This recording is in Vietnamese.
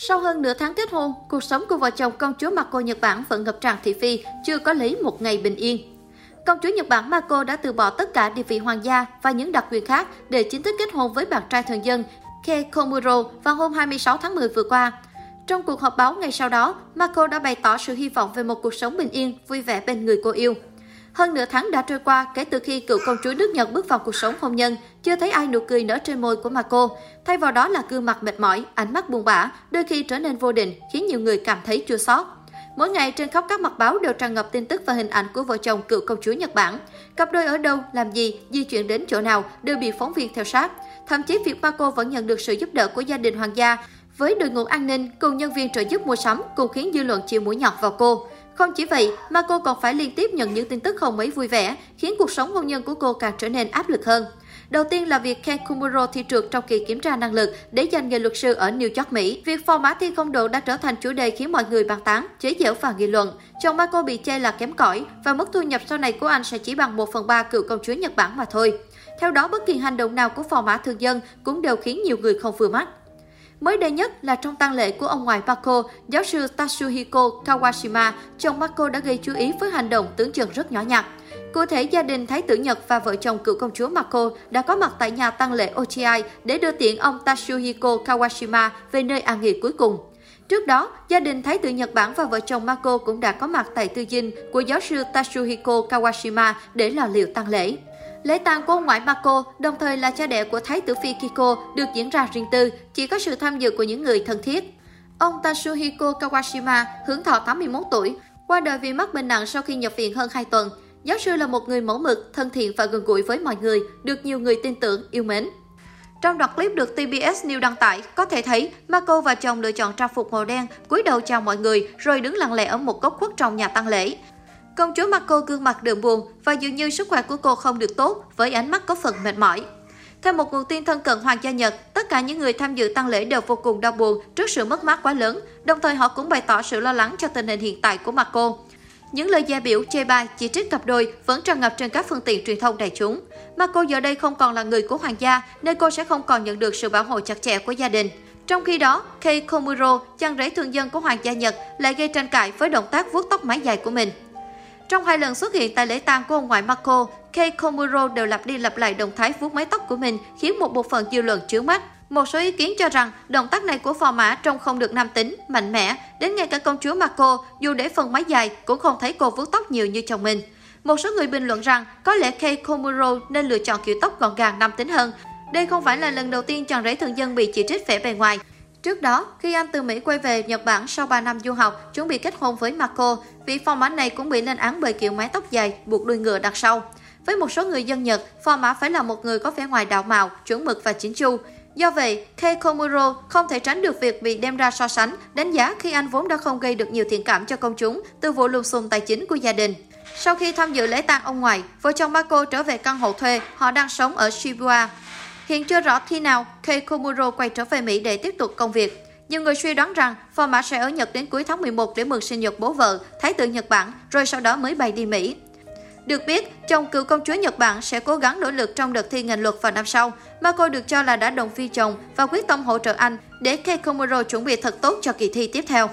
Sau hơn nửa tháng kết hôn, cuộc sống của vợ chồng công chúa Marco Nhật Bản vẫn ngập tràn thị phi, chưa có lấy một ngày bình yên. Công chúa Nhật Bản Marco đã từ bỏ tất cả địa vị hoàng gia và những đặc quyền khác để chính thức kết hôn với bạn trai thường dân Ke Komuro vào hôm 26 tháng 10 vừa qua. Trong cuộc họp báo ngày sau đó, Marco đã bày tỏ sự hy vọng về một cuộc sống bình yên, vui vẻ bên người cô yêu. Hơn nửa tháng đã trôi qua kể từ khi cựu công chúa nước Nhật bước vào cuộc sống hôn nhân, chưa thấy ai nụ cười nở trên môi của Marco. Thay vào đó là gương mặt mệt mỏi, ánh mắt buồn bã, đôi khi trở nên vô định, khiến nhiều người cảm thấy chua xót. Mỗi ngày trên khắp các mặt báo đều tràn ngập tin tức và hình ảnh của vợ chồng cựu công chúa Nhật Bản. Cặp đôi ở đâu, làm gì, di chuyển đến chỗ nào đều bị phóng viên theo sát. Thậm chí việc Marco vẫn nhận được sự giúp đỡ của gia đình hoàng gia với đội ngũ an ninh cùng nhân viên trợ giúp mua sắm cùng khiến dư luận chịu mũi nhọt vào cô. Không chỉ vậy, mà cô còn phải liên tiếp nhận những tin tức không mấy vui vẻ, khiến cuộc sống hôn nhân của cô càng trở nên áp lực hơn. Đầu tiên là việc Ken Kumuro thi trượt trong kỳ kiểm tra năng lực để giành nghề luật sư ở New York, Mỹ. Việc phò mã thi không độ đã trở thành chủ đề khiến mọi người bàn tán, chế giễu và nghị luận. Chồng Marco bị chê là kém cỏi và mức thu nhập sau này của anh sẽ chỉ bằng 1 phần 3 cựu công chúa Nhật Bản mà thôi. Theo đó, bất kỳ hành động nào của phò mã thường dân cũng đều khiến nhiều người không vừa mắt. Mới đây nhất là trong tang lễ của ông ngoại Marco, giáo sư Tatsuhiko Kawashima, chồng Marco đã gây chú ý với hành động tưởng chừng rất nhỏ nhặt. Cụ thể, gia đình Thái tử Nhật và vợ chồng cựu công chúa Marco đã có mặt tại nhà tang lễ Ochiai để đưa tiễn ông Tatsuhiko Kawashima về nơi an nghỉ cuối cùng. Trước đó, gia đình Thái tử Nhật Bản và vợ chồng Marco cũng đã có mặt tại tư dinh của giáo sư Tatsuhiko Kawashima để lo liệu tang lễ. Lễ tang của ông ngoại Marco, đồng thời là cha đẻ của Thái tử Phi Kiko, được diễn ra riêng tư, chỉ có sự tham dự của những người thân thiết. Ông Tatsuhiko Kawashima, hưởng thọ 81 tuổi, qua đời vì mắc bệnh nặng sau khi nhập viện hơn 2 tuần. Giáo sư là một người mẫu mực, thân thiện và gần gũi với mọi người, được nhiều người tin tưởng, yêu mến. Trong đoạn clip được TBS News đăng tải, có thể thấy Marco và chồng lựa chọn trang phục màu đen, cúi đầu chào mọi người rồi đứng lặng lẽ ở một góc khuất trong nhà tang lễ. Công chúa Marco gương mặt đượm buồn và dường như sức khỏe của cô không được tốt với ánh mắt có phần mệt mỏi. Theo một nguồn tin thân cận Hoàng gia Nhật, tất cả những người tham dự tang lễ đều vô cùng đau buồn trước sự mất mát quá lớn, đồng thời họ cũng bày tỏ sự lo lắng cho tình hình hiện tại của Marco. Những lời gia biểu, chê bai, chỉ trích cặp đôi vẫn tràn ngập trên các phương tiện truyền thông đại chúng. Marco giờ đây không còn là người của hoàng gia, nên cô sẽ không còn nhận được sự bảo hộ chặt chẽ của gia đình. Trong khi đó, Kei Komuro, chàng rể thường dân của hoàng gia Nhật, lại gây tranh cãi với động tác vuốt tóc mái dài của mình. Trong hai lần xuất hiện tại lễ tang của ông ngoại Marco, Kei Komuro đều lặp đi lặp lại động thái vuốt mái tóc của mình khiến một bộ phận dư luận chướng mắt. Một số ý kiến cho rằng động tác này của phò mã trông không được nam tính, mạnh mẽ, đến ngay cả công chúa Marco dù để phần mái dài cũng không thấy cô vuốt tóc nhiều như chồng mình. Một số người bình luận rằng có lẽ Kei Komuro nên lựa chọn kiểu tóc gọn gàng nam tính hơn. Đây không phải là lần đầu tiên chàng rể thường dân bị chỉ trích vẻ bề ngoài. Trước đó, khi anh từ Mỹ quay về Nhật Bản sau 3 năm du học, chuẩn bị kết hôn với Marco, vị phò mã này cũng bị lên án bởi kiểu mái tóc dài, buộc đuôi ngựa đằng sau. Với một số người dân Nhật, phò mã phải là một người có vẻ ngoài đạo mạo, chuẩn mực và chính chu. Do vậy, Kei Komuro không thể tránh được việc bị đem ra so sánh, đánh giá khi anh vốn đã không gây được nhiều thiện cảm cho công chúng từ vụ lùm xùm tài chính của gia đình. Sau khi tham dự lễ tang ông ngoại, vợ chồng Marco trở về căn hộ thuê, họ đang sống ở Shibuya. Hiện chưa rõ khi nào Kei Komuro quay trở về Mỹ để tiếp tục công việc. Nhiều người suy đoán rằng phò mã sẽ ở Nhật đến cuối tháng 11 để mừng sinh nhật bố vợ, Thái tử Nhật Bản, rồi sau đó mới bay đi Mỹ. Được biết, chồng cựu công chúa Nhật Bản sẽ cố gắng nỗ lực trong đợt thi ngành luật vào năm sau. Mako được cho là đã động viên chồng và quyết tâm hỗ trợ anh để Kei Komuro chuẩn bị thật tốt cho kỳ thi tiếp theo.